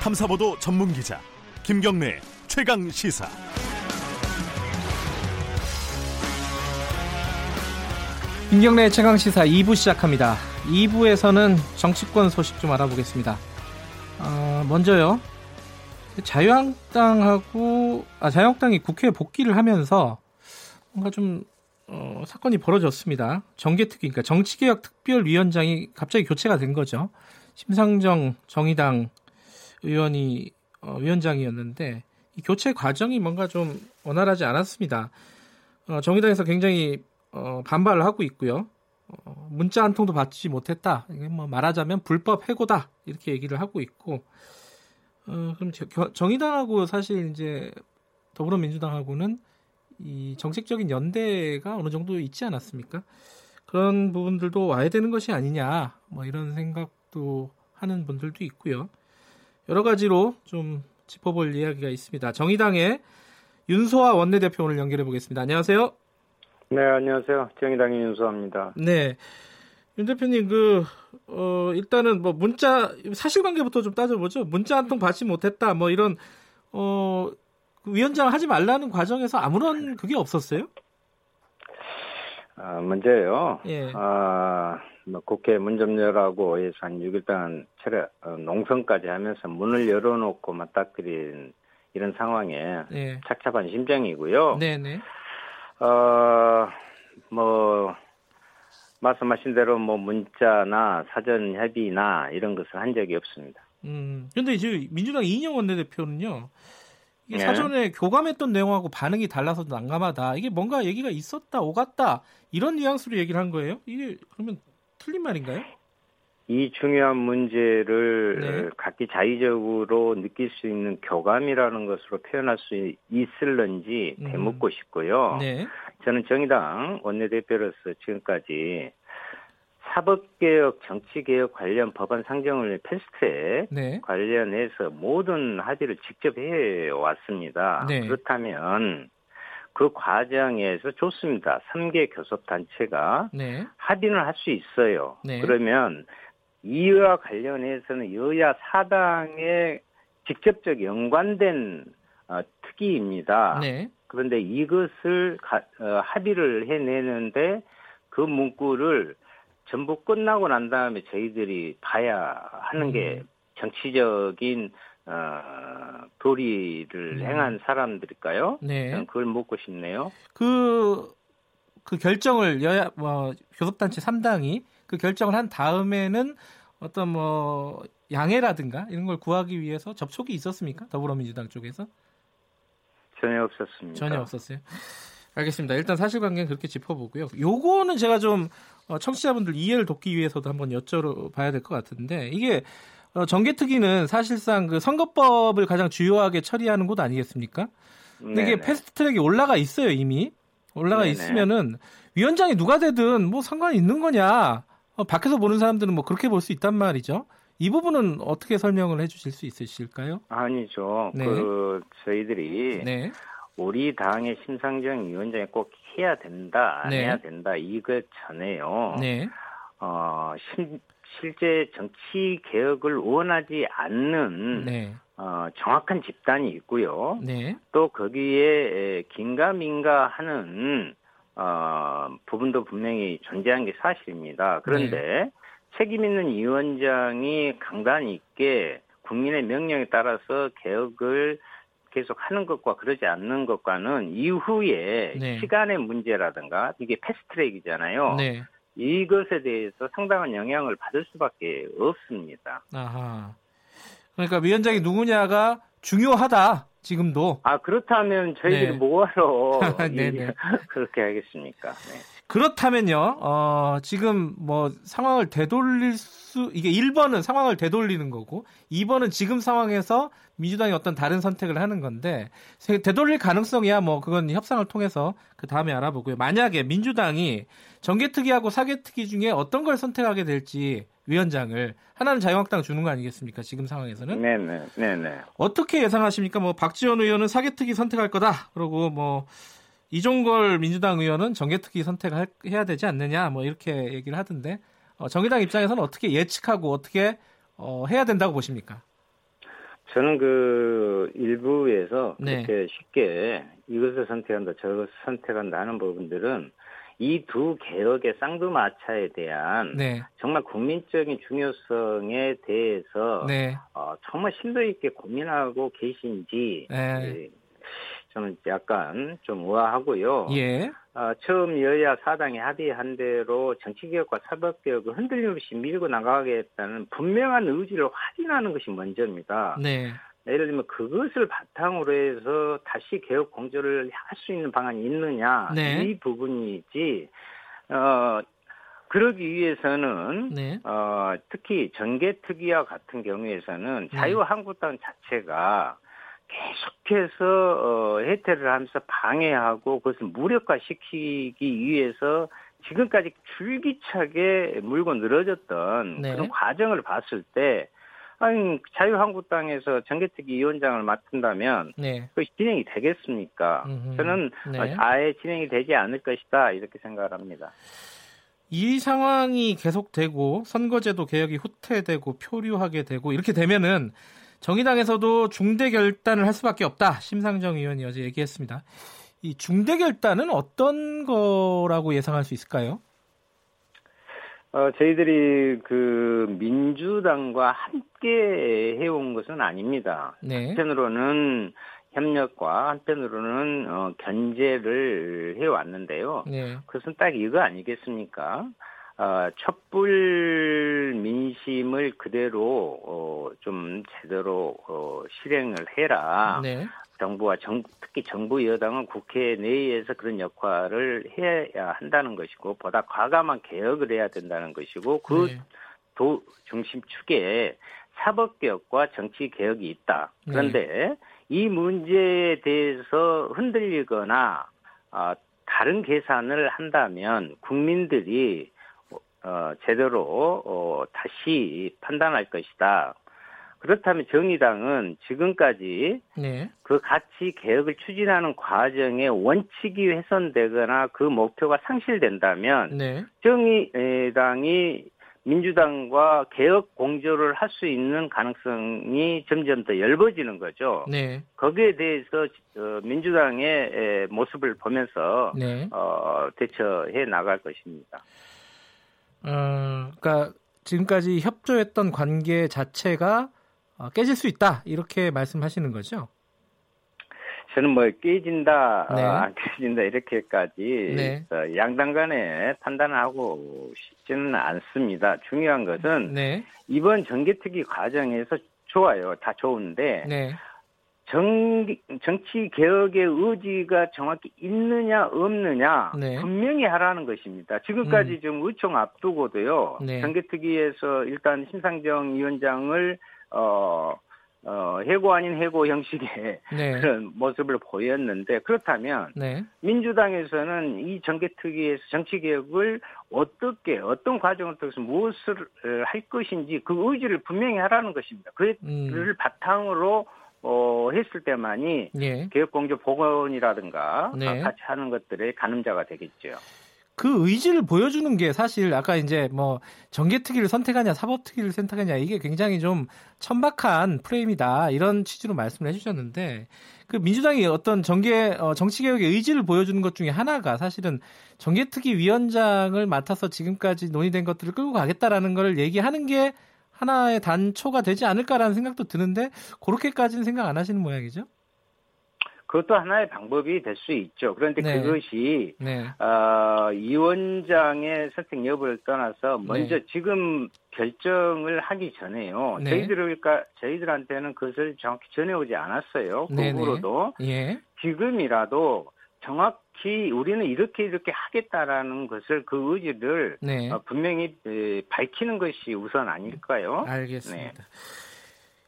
탐사보도 전문 기자 김경래 최강 시사. 김경래 최강 시사 2부 시작합니다. 2부에서는 정치권 소식 좀 알아보겠습니다. 어, 먼저요. 자유한국당하고 아 자유한국당이 국회에 복귀를 하면서 뭔가 좀 어, 사건이 벌어졌습니다. 정개특위, 그러니까 정치개혁 특별위원장이 갑자기 교체가 된 거죠. 심상정 정의당 의원이 어, 위원장이었는데 이 교체 과정이 뭔가 좀 원활하지 않았습니다. 어, 정의당에서 굉장히 어, 반발을 하고 있고요. 어, 문자 한 통도 받지 못했다. 이게 뭐 말하자면 불법 해고다 이렇게 얘기를 하고 있고. 어, 그럼 저, 정의당하고 사실 이제 더불어민주당하고는 이 정책적인 연대가 어느 정도 있지 않았습니까? 그런 부분들도 와야 되는 것이 아니냐, 뭐 이런 생각도 하는 분들도 있고요. 여러 가지로 좀 짚어볼 이야기가 있습니다. 정의당의 윤소아 원내대표 오늘 연결해 보겠습니다. 안녕하세요. 네, 안녕하세요. 정의당의 윤소아입니다. 네. 윤 대표님, 그, 어, 일단은 뭐 문자, 사실관계부터 좀 따져보죠. 문자 한 통 받지 못했다, 뭐 이런, 어, 그 위원장 하지 말라는 과정에서 아무런 그게 없었어요? 아, 문제요. 예. 아, 뭐 국회 문 좀 열라고 해서 한 6일 동안 차례, 어, 농성까지 하면서 문을 열어놓고 맞닥뜨린 이런 상황에 예. 착잡한 심정이고요. 네네. 어, 뭐, 말씀하신 대로 뭐 문자나 사전 협의나 이런 것을 한 적이 없습니다. 음. 근데 이제 민주당 이인영 원내대표는요. 이게 네. 사전에 교감했던 내용하고 반응이 달라서 난감하다. 이게 뭔가 얘기가 있었다, 오갔다. 이런 뉘앙스로 얘기를 한 거예요? 이게 그러면 틀린 말인가요? 이 중요한 문제를 네. 각기 자의적으로 느낄 수 있는 교감이라는 것으로 표현할 수 있을런지 음. 되묻고 싶고요. 네. 저는 정의당 원내대표로서 지금까지 사법개혁, 정치개혁 관련 법안 상정을 패스트트랙 네. 관련해서 모든 합의를 직접 해왔습니다. 네. 그렇다면 그 과정에서 좋습니다. 3개 교섭단체가 네. 합의는 할수 있어요. 네. 그러면 이와 관련해서는 여야 사당에 직접적 연관된 어, 특기입니다. 네. 그런데 이것을 가- 어, 합의를 해내는데 그 문구를 전부 끝나고 난 다음에 저희들이 봐야 하는 게 음. 정치적인 어, 도리를 음. 행한 사람들일까요? 네. 그걸 묻고 싶네요. 그, 그 결정을 여야, 뭐, 교섭단체 3당이 그 결정을 한 다음에는 어떤 뭐, 양해라든가 이런 걸 구하기 위해서 접촉이 있었습니까? 더불어민주당 쪽에서? 전혀 없었습니다. 전혀 없었어요. 알겠습니다. 일단 사실관계는 그렇게 짚어보고요. 요거는 제가 좀 어, 청취자분들 이해를 돕기 위해서도 한번 여쭤봐야 될 것 같은데 이게 어, 정개특위는 사실상 그 선거법을 가장 주요하게 처리하는 곳 아니겠습니까? 근데 이게. 패스트트랙이 올라가 있어요 이미 올라가 네네. 있으면은 위원장이 누가 되든 뭐 상관이 있는 거냐? 어, 밖에서 보는 사람들은 뭐 그렇게 볼 수 있단 말이죠. 이 부분은 어떻게 설명을 해주실 수 있으실까요? 아니죠. 네. 그 저희들이 네, 우리 당의 심상정 위원장이 꼭 해야 된다, 안 네. 해야 된다 이것 전에요. 네, 어, 실, 실제 정치 개혁을 원하지 않는 네, 어, 정확한 집단이 있고요. 네, 또 거기에 에, 긴가민가 하는 어, 부분도 분명히 존재한 게 사실입니다. 그런데 네. 책임 있는 위원장이 강단 있게 국민의 명령에 따라서 개혁을 계속 하는 것과 그러지 않는 것과는 이후에 네. 시간의 문제라든가 이게 패스트트랙이잖아요. 네. 이것에 대해서 상당한 영향을 받을 수밖에 없습니다. 아하. 그러니까 위원장이 누구냐가 중요하다. 지금도. 아 그렇다면 저희들이 네. 뭐하러 네네. 이- 그렇게 하겠습니까? 네. 그렇다면요. 어, 지금 뭐 상황을 되돌릴 수 이게 1번은 상황을 되돌리는 거고 2번은 지금 상황에서 민주당이 어떤 다른 선택을 하는 건데 세- 되돌릴 가능성이야 뭐 그건 협상을 통해서 그 다음에 알아보고요. 만약에 민주당이 정개특위하고 사개특위 중에 어떤 걸 선택하게 될지 위원장을 하나는 자유한국당 주는 거 아니겠습니까? 지금 상황에서는 네네 네네. 어떻게 예상하십니까? 뭐 박지원 의원은 사개특위 선택할 거다. 그러고 뭐 이종걸 민주당 의원은 정개특위 선택해야 되지 않느냐. 뭐 이렇게 얘기를 하던데 어, 정의당 입장에서는 어떻게 예측하고 어떻게 어, 해야 된다고 보십니까? 저는 그 일부에서 네. 그렇게 쉽게 이것을 선택한다, 저것을 선택한다 하는 부분들은 이 두 개혁의 쌍두마차에 대한 네. 정말 국민적인 중요성에 대해서 네. 어, 정말 심도 있게 고민하고 계신지 네. 예, 저는 약간 좀 의아하고요. 예. 어, 처음 여야 사당이 합의한 대로 정치개혁과 사법개혁을 흔들림 없이 밀고 나가겠다는 분명한 의지를 확인하는 것이 먼저입니다. 네. 예를 들면 그것을 바탕으로 해서 다시 개혁 공조를 할 수 있는 방안이 있느냐 네. 이 부분이지 어 그러기 위해서는 네. 어 특히 전개특위와 같은 경우에서는 자유한국당 자체가 계속해서 어, 해태를 하면서 방해하고 그것을 무력화시키기 위해서 지금까지 줄기차게 물고 늘어졌던 네. 그런 과정을 봤을 때 아니 자유한국당에서 정개특위 위원장을 맡은다면 네. 그것이 진행이 되겠습니까? 음흠. 저는 네. 아예 진행이 되지 않을 것이다 이렇게 생각을 합니다. 이 상황이 계속되고 선거제도 개혁이 후퇴되고 표류하게 되고 이렇게 되면은 정의당에서도 중대 결단을 할 수밖에 없다. 심상정 의원이 어제 얘기했습니다. 이 중대 결단은 어떤 거라고 예상할 수 있을까요? 어, 저희들이 그 민주당과 함께 해온 것은 아닙니다. 네. 한편으로는 협력과 한편으로는 어, 견제를 해왔는데요. 네. 그것은 딱 이거 아니겠습니까? 어, 촛불 민심을 그대로 어, 좀 제대로 어, 실행을 해라. 네. 정부와 정, 특히 정부 여당은 국회 내에서 그런 역할을 해야 한다는 것이고 보다 과감한 개혁을 해야 된다는 것이고 그 네. 도 중심 축에 사법개혁과 정치개혁이 있다. 네. 그런데 이 문제에 대해서 흔들리거나 어, 다른 계산을 한다면 국민들이 어, 제대로 어, 다시 판단할 것이다. 그렇다면 정의당은 지금까지 네. 그 가치 개혁을 추진하는 과정에 원칙이 훼손되거나 그 목표가 상실된다면 네. 정의당이 민주당과 개혁 공조를 할 수 있는 가능성이 점점 더 넓어지는 거죠. 네. 거기에 대해서 어, 민주당의 에, 모습을 보면서 네. 어, 대처해 나갈 것입니다. 어, 그러니까 지금까지 협조했던 관계 자체가 어, 깨질 수 있다. 이렇게 말씀하시는 거죠? 저는 뭐 깨진다, 네. 어, 안 깨진다 이렇게까지 네. 어, 양당 간에 판단을 하고 싶지는 않습니다. 중요한 것은 네. 이번 정개특위 과정에서 좋아요. 다 좋은데 네. 정, 정치 개혁의 의지가 정확히 있느냐 없느냐 네. 분명히 하라는 것입니다. 지금까지 음. 좀 의총 앞두고도요. 네. 정개특위에서 일단 심상정 위원장을 어, 어, 해고 아닌 해고 형식의 네. 그런 모습을 보였는데 그렇다면 네. 민주당에서는 이 정개특위에서 정치개혁을 어떻게 어떤 과정을 통해서 무엇을 어, 할 것인지 그 의지를 분명히 하라는 것입니다. 그를 음. 바탕으로 어, 했을 때만이 예. 개혁공조 복원이라든가 네. 같이 하는 것들의 가늠자가 되겠죠. 그 의지를 보여주는 게 사실 아까 이제 뭐 정계특위를 선택하냐 사법특위를 선택하냐 이게 굉장히 좀 천박한 프레임이다 이런 취지로 말씀을 해주셨는데 그 민주당이 어떤 정계 어, 정치개혁의 의지를 보여주는 것 중에 하나가 사실은 정계특위 위원장을 맡아서 지금까지 논의된 것들을 끌고 가겠다라는 걸 얘기하는 게 하나의 단초가 되지 않을까라는 생각도 드는데 그렇게까지는 생각 안 하시는 모양이죠? 그것도 하나의 방법이 될 수 있죠. 그런데 네. 그것이 네, 어, 이 원장의 선택 여부를 떠나서 먼저 지금 결정을 하기 전에요. 네. 저희들을까 저희들한테는 그것을 정확히 전해오지 않았어요. 네네. 그으로도 예, 지금이라도 정확히 우리는 이렇게 이렇게 하겠다라는 것을 그 의지를 네, 어, 분명히 에, 밝히는 것이 우선 아닐까요? 알겠습니다.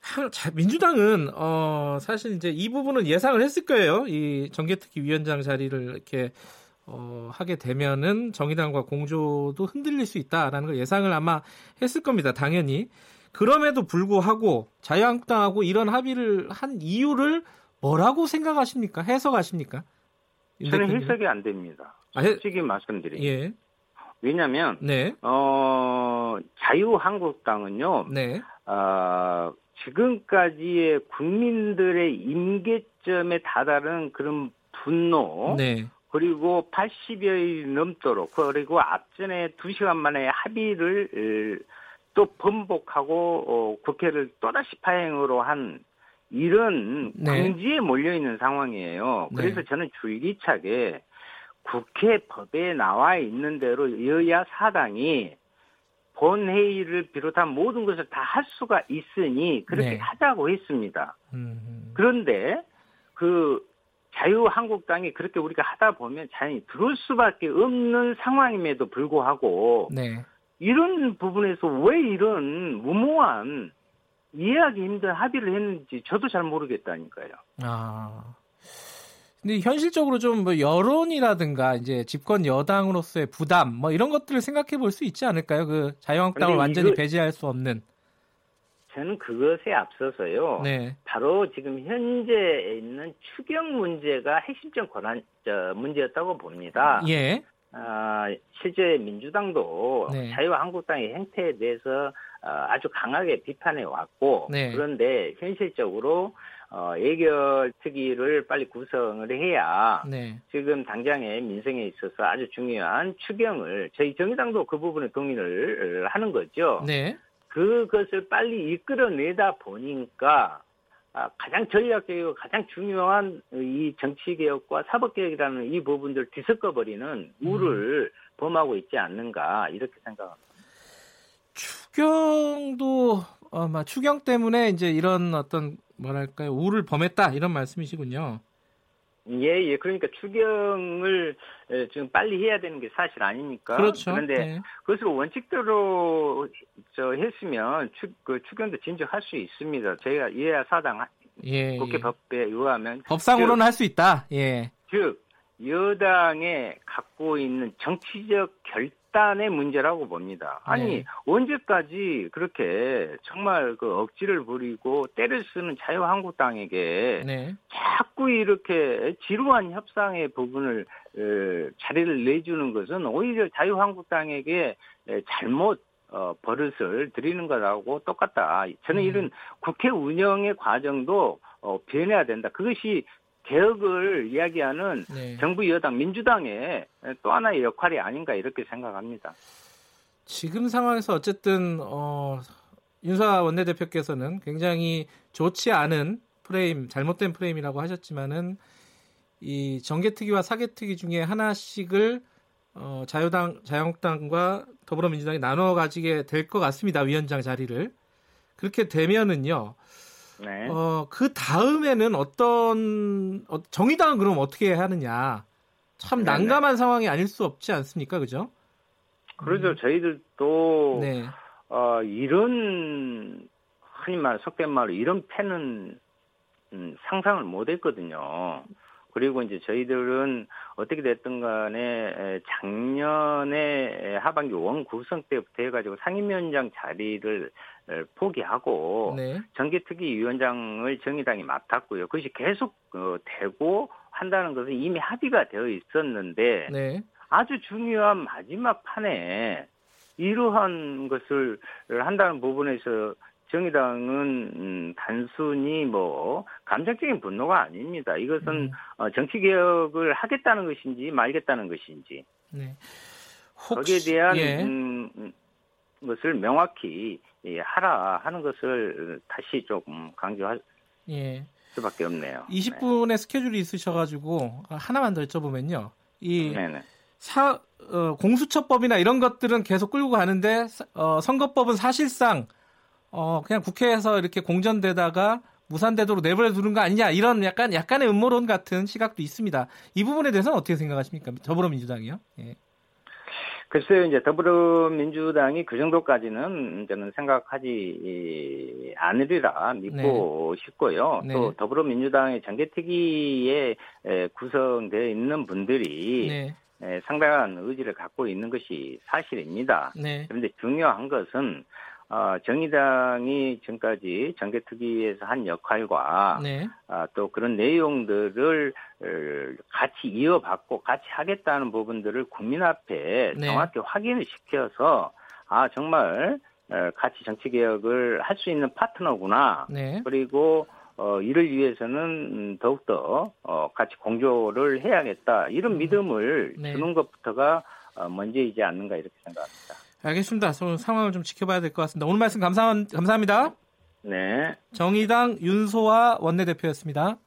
하- 자, 민주당은 어 사실 이제 이 부분은 예상을 했을 거예요. 이 정계특위 위원장 자리를 이렇게 어 하게 되면은 정의당과 공조도 흔들릴 수 있다라는 걸 예상을 아마 했을 겁니다. 당연히. 그럼에도 불구하고 자유한국당하고 이런 합의를 한 이유를 뭐라고 생각하십니까? 해석하십니까? 윤 저는? 해석이 안 됩니다. 아, 해- 솔직히 말씀드리면 예, 왜냐하면 네, 어, 자유한국당은요 네, 어, 지금까지의 국민들의 임계점에 다다른 그런 분노 네. 그리고 80여일 넘도록 그리고 앞전에 2시간 만에 합의를 또 번복하고 어, 국회를 또다시 파행으로 한 이런 네. 궁지에 몰려 있는 상황이에요. 그래서 네. 저는 줄기차게 국회 법에 나와 있는 대로 여야 사당이 본회의를 비롯한 모든 것을 다 할 수가 있으니 그렇게 네. 하자고 했습니다. 음, 그런데 그 자유한국당이 그렇게 우리가 하다 보면 자연히 들어올 수밖에 없는 상황임에도 불구하고 네. 이런 부분에서 왜 이런 무모한 이해하기 힘든 합의를 했는지 저도 잘 모르겠다니까요. 아. 근데 현실적으로 좀 뭐 여론이라든가 이제 집권 여당으로서의 부담 뭐 이런 것들을 생각해 볼 수 있지 않을까요? 그 자유한국당을 완전히 이거- 배제할 수 없는. 저는 그것에 앞서서요. 네. 바로 지금 현재 있는 추경 문제가 핵심적 권한 저, 문제였다고 봅니다. 예. 아, 실제 민주당도 네. 자유한국당의 행태에 대해서 어, 아주 강하게 비판해 왔고 네. 그런데 현실적으로 어, 예결 특위를 빨리 구성을 해야 네. 지금 당장의 민생에 있어서 아주 중요한 추경을 저희 정의당도 그 부분에 동의를 하는 거죠. 네. 그것을 빨리 이끌어내다 보니까 아, 가장 전략적이고 가장 중요한 이 정치개혁과 사법개혁이라는 이 부분들 뒤섞어버리는 우를 범하고 있지 않는가 이렇게 생각합니다. 추경도 아마 추경 때문에 이제 이런 어떤 뭐랄까요 우를 범했다 이런 말씀이시군요. 예, 예. 그러니까 추경을 에, 지금 빨리 해야 되는 게 사실 아니니까. 그렇죠. 그런데 네. 그것을 원칙대로 저 했으면 추, 그 추경도 진척할 수 있습니다. 저희가 예야 사당 예. 국회 예. 법에 의하면 법상으로는 할 수 있다. 예. 즉 여당에 갖고 있는 정치적 결 단의 문제라고 봅니다. 아니 네. 언제까지 그렇게 정말 그 억지를 부리고 때를 쓰는 자유한국당에게 네. 자꾸 이렇게 지루한 협상의 부분을 에, 자리를 내주는 것은 오히려 자유한국당에게 에, 잘못 어, 버릇을 들이는 것하고 똑같다. 저는 음. 이런 국회 운영의 과정도 어, 변해야 된다. 그것이 개혁을 이야기하는 네. 정부 여당 민주당의 또 하나의 역할이 아닌가 이렇게 생각합니다. 지금 상황에서 어쨌든 어, 윤사 원내대표께서는 굉장히 좋지 않은 프레임, 잘못된 프레임이라고 하셨지만은 이 정개특위와 사개특위 중에 하나씩을 어, 자유당, 자유한국당과 더불어민주당이 나눠 가지게 될 것 같습니다. 위원장 자리를 그렇게 되면은요. 네. 어, 그 다음에는 어떤 어, 정의당은 그럼 어떻게 하느냐? 참 네네. 난감한 상황이 아닐 수 없지 않습니까, 그죠? 그러죠. 저희들도 네, 어, 이런 흔히 말 속된 말로 이런 패는 음, 상상을 못했거든요. 그리고 이제 저희들은 어떻게 됐든 간에 에, 작년에 하반기 원 구성 때부터 해가지고 상임위원장 자리를 에, 포기하고 네, 정계특위 위원장을 정의당이 맡았고요. 그것이 계속 어, 되고 한다는 것은 이미 합의가 되어 있었는데 네, 아주 중요한 마지막 판에 이러한 것을 한다는 부분에서 정의당은 음, 단순히 뭐 감정적인 분노가 아닙니다. 이것은 음. 어, 정치 개혁을 하겠다는 것인지 말겠다는 것인지 네. 거기에 대한 예, 음, 음, 것을 명확히 예, 하라 하는 것을 다시 조금 강조할 예. 수밖에 없네요. 20분의 스케줄이 있으셔가지고 하나만 더 여쭤보면요. 이 네. 네네. 사, 어, 공수처법이나 이런 것들은 계속 끌고 가는데 어, 선거법은 사실상 어, 그냥 국회에서 이렇게 공전되다가 무산되도록 내버려 두는 거 아니냐 이런 약간 약간의 음모론 같은 시각도 있습니다. 이 부분에 대해서는 어떻게 생각하십니까? 더불어민주당이요? 예. 글쎄요, 이제 더불어민주당이 그 정도까지는 저는 생각하지 않으리라 믿고 싶고요. 네. 또 더불어민주당의 정개특위에 에, 구성되어 있는 분들이 네, 에, 상당한 의지를 갖고 있는 것이 사실입니다. 네, 그런데 중요한 것은 어, 정의당이 지금까지 정개특위에서 한 역할과 네, 아, 또 그런 내용들을 어, 같이 이어받고 같이 하겠다는 부분들을 국민 앞에 네. 정확히 확인을 시켜서 아 정말 어, 같이 정치 개혁을 할 수 있는 파트너구나. 네. 그리고 어, 이를 위해서는 음, 더욱더 어, 같이 공조를 해야겠다. 이런 믿음을 네. 주는 것부터가 어, 먼저이지 않는가 이렇게 생각합니다. 알겠습니다. 서로 상황을 좀 지켜봐야 될 것 같습니다. 오늘 말씀 감사, 감사합니다. 네. 정의당 윤소아 원내대표였습니다.